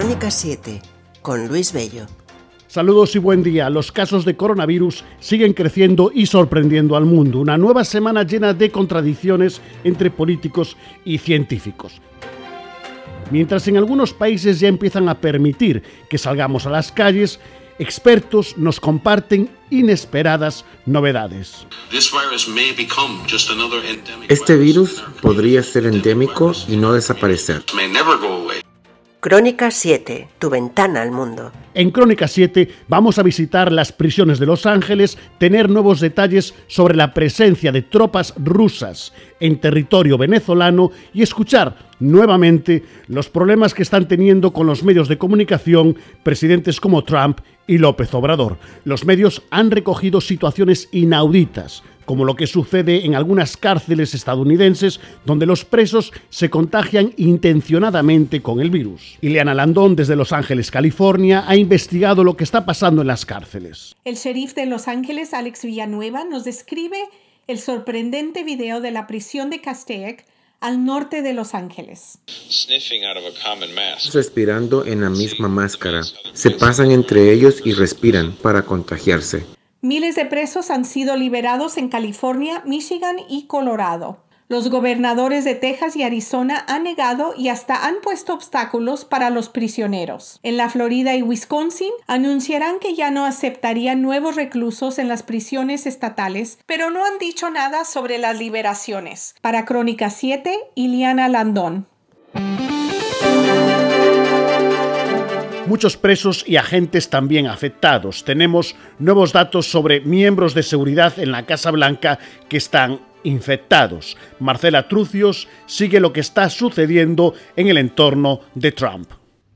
Crónica 7 con Luis Bello. Saludos y buen día. Los casos de coronavirus siguen creciendo y sorprendiendo al mundo. Una nueva semana llena de contradicciones entre políticos y científicos. Mientras en algunos países ya empiezan a permitir que salgamos a las calles, expertos nos comparten inesperadas novedades. Este virus podría ser endémico y no desaparecer. Crónica 7, tu ventana al mundo. En Crónica 7 vamos a visitar las prisiones de Los Ángeles, tener nuevos detalles sobre la presencia de tropas rusas en territorio venezolano y escuchar nuevamente los problemas que están teniendo con los medios de comunicación presidentes como Trump y López Obrador. Los medios han recogido situaciones inauditas como lo que sucede en algunas cárceles estadounidenses donde los presos se contagian intencionadamente con el virus. Ileana Landón, desde Los Ángeles, California, ha investigado lo que está pasando en las cárceles. El sheriff de Los Ángeles, Alex Villanueva, nos describe el sorprendente video de la prisión de Castaic al norte de Los Ángeles. Respirando en la misma máscara. Se pasan entre ellos y respiran para contagiarse. Miles de presos han sido liberados en California, Michigan y Colorado. Los gobernadores de Texas y Arizona han negado y hasta han puesto obstáculos para los prisioneros. En la Florida y Wisconsin anunciarán que ya no aceptarían nuevos reclusos en las prisiones estatales, pero no han dicho nada sobre las liberaciones. Para Crónica 7, Iliana Landón. Muchos presos y agentes también afectados. Tenemos nuevos datos sobre miembros de seguridad en la Casa Blanca que están infectados. Marcela Trucios sigue lo que está sucediendo en el entorno de Trump.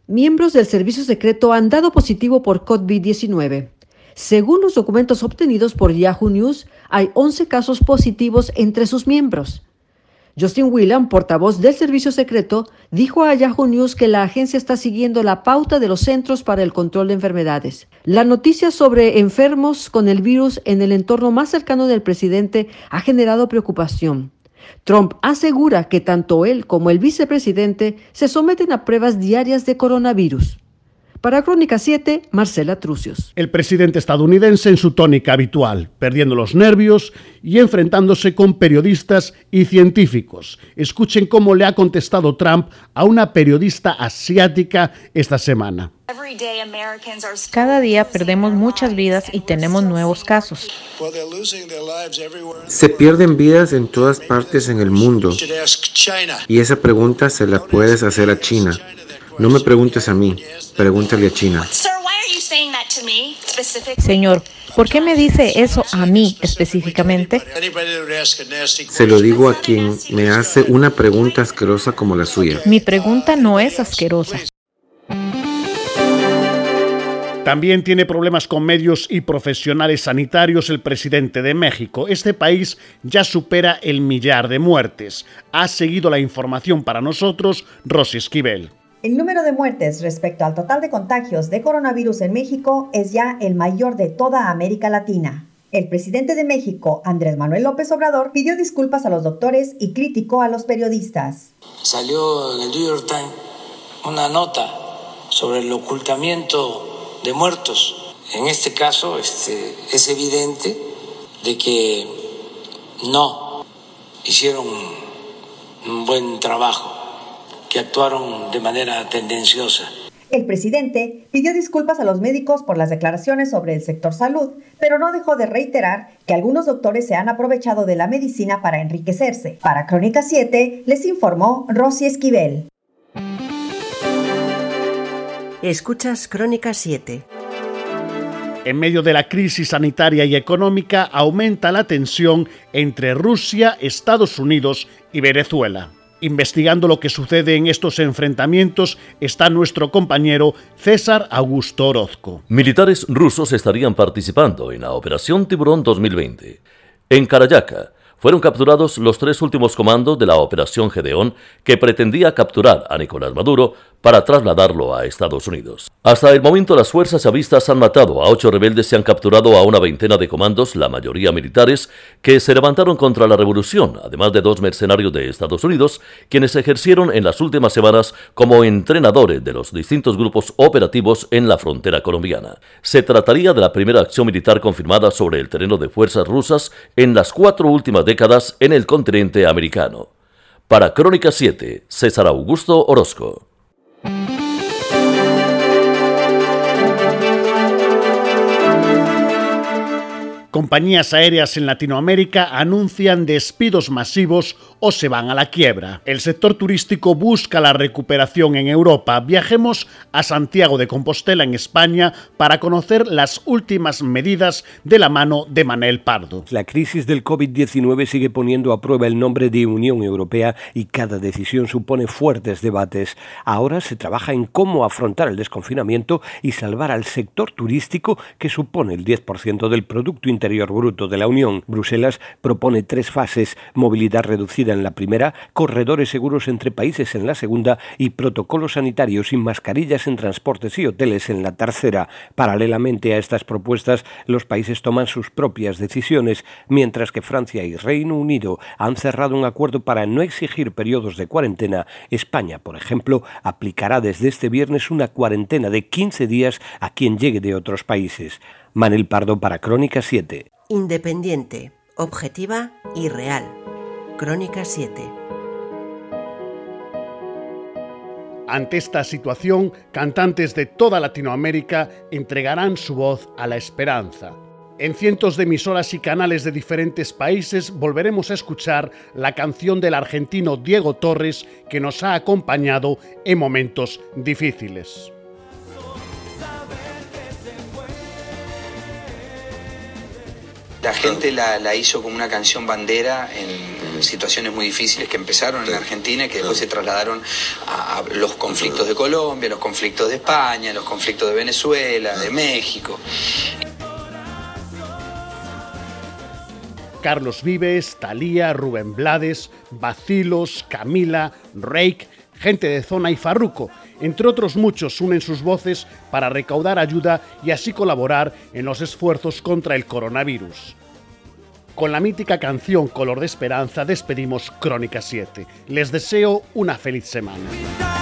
Miembros del servicio secreto han dado positivo por COVID-19. Según los documentos obtenidos por Yahoo News, hay 11 casos positivos entre sus miembros. Justin Whelan, portavoz del Servicio Secreto, dijo a Yahoo News que la agencia está siguiendo la pauta de los Centros para el Control de Enfermedades. La noticia sobre enfermos con el virus en el entorno más cercano del presidente ha generado preocupación. Trump asegura que tanto él como el vicepresidente se someten a pruebas diarias de coronavirus. Para Crónica 7, Marcela Trucios. El presidente estadounidense en su tónica habitual, perdiendo los nervios y enfrentándose con periodistas y científicos. Escuchen cómo le ha contestado Trump a una periodista asiática esta semana. Cada día perdemos muchas vidas y tenemos nuevos casos. Se pierden vidas en todas partes en el mundo. Y esa pregunta se la puedes hacer a China. No me preguntes a mí, pregúntale a China. Señor, ¿por qué me dice eso a mí específicamente? Se lo digo a quien me hace una pregunta asquerosa como la suya. Mi pregunta no es asquerosa. También tiene problemas con medios y profesionales sanitarios el presidente de México. Este país ya supera el millar de muertes. Ha seguido la información para nosotros Rosy Esquivel. El número de muertes respecto al total de contagios de coronavirus en México es ya el mayor de toda América Latina. El presidente de México, Andrés Manuel López Obrador, pidió disculpas a los doctores y criticó a los periodistas. Salió en el New York Times una nota sobre el ocultamiento de muertos. En este caso este, es evidente de que no hicieron un buen trabajo que actuaron de manera tendenciosa. El presidente pidió disculpas a los médicos por las declaraciones sobre el sector salud, pero no dejó de reiterar que algunos doctores se han aprovechado de la medicina para enriquecerse. Para Crónica 7 les informó Rosy Esquivel. Escuchas Crónica 7. En medio de la crisis sanitaria y económica aumenta la tensión entre Rusia, Estados Unidos y Venezuela. Investigando lo que sucede en estos enfrentamientos está nuestro compañero César Augusto Orozco. Militares rusos estarían participando en la Operación Tiburón 2020. En Carayaca fueron capturados los tres últimos comandos de la Operación Gedeón que pretendía capturar a Nicolás Maduro para trasladarlo a Estados Unidos. Hasta el momento las fuerzas chavistas han matado a ocho rebeldes y han capturado a una veintena de comandos, la mayoría militares, que se levantaron contra la revolución, además de dos mercenarios de Estados Unidos, quienes ejercieron en las últimas semanas como entrenadores de los distintos grupos operativos en la frontera colombiana. Se trataría de la primera acción militar confirmada sobre el terreno de fuerzas rusas en las cuatro últimas décadas en el continente americano. Para Crónica 7, César Augusto Orozco. Compañías aéreas en Latinoamérica anuncian despidos masivos o se van a la quiebra. El sector turístico busca la recuperación en Europa. Viajemos a Santiago de Compostela, en España, para conocer las últimas medidas de la mano de Manel Pardo. La crisis del COVID-19 sigue poniendo a prueba el nombre de Unión Europea y cada decisión supone fuertes debates. Ahora se trabaja en cómo afrontar el desconfinamiento y salvar al sector turístico que supone el 10% del Producto Bruto de la Unión. Bruselas propone tres fases, movilidad reducida en la primera, corredores seguros entre países en la segunda y protocolos sanitarios sin mascarillas en transportes y hoteles en la tercera. Paralelamente a estas propuestas, los países toman sus propias decisiones, mientras que Francia y Reino Unido han cerrado un acuerdo para no exigir periodos de cuarentena. España, por ejemplo, aplicará desde este viernes una cuarentena de 15 días a quien llegue de otros países. Manel Pardo para Crónica 7. Independiente, objetiva y real. Crónica 7. Ante esta situación, cantantes de toda Latinoamérica entregarán su voz a la esperanza. En cientos de emisoras y canales de diferentes países volveremos a escuchar la canción del argentino Diego Torres que nos ha acompañado en momentos difíciles. La gente la, hizo como una canción bandera en situaciones muy difíciles que empezaron en Argentina y que después se trasladaron a, los conflictos de Colombia, los conflictos de España, los conflictos de Venezuela, de México. Carlos Vives, Talía, Rubén Blades, Bacilos, Camila, Reik, gente de zona y Farruco, entre otros muchos, unen sus voces para recaudar ayuda y así colaborar en los esfuerzos contra el coronavirus. Con la mítica canción Color de Esperanza despedimos Crónica 7. Les deseo una feliz semana.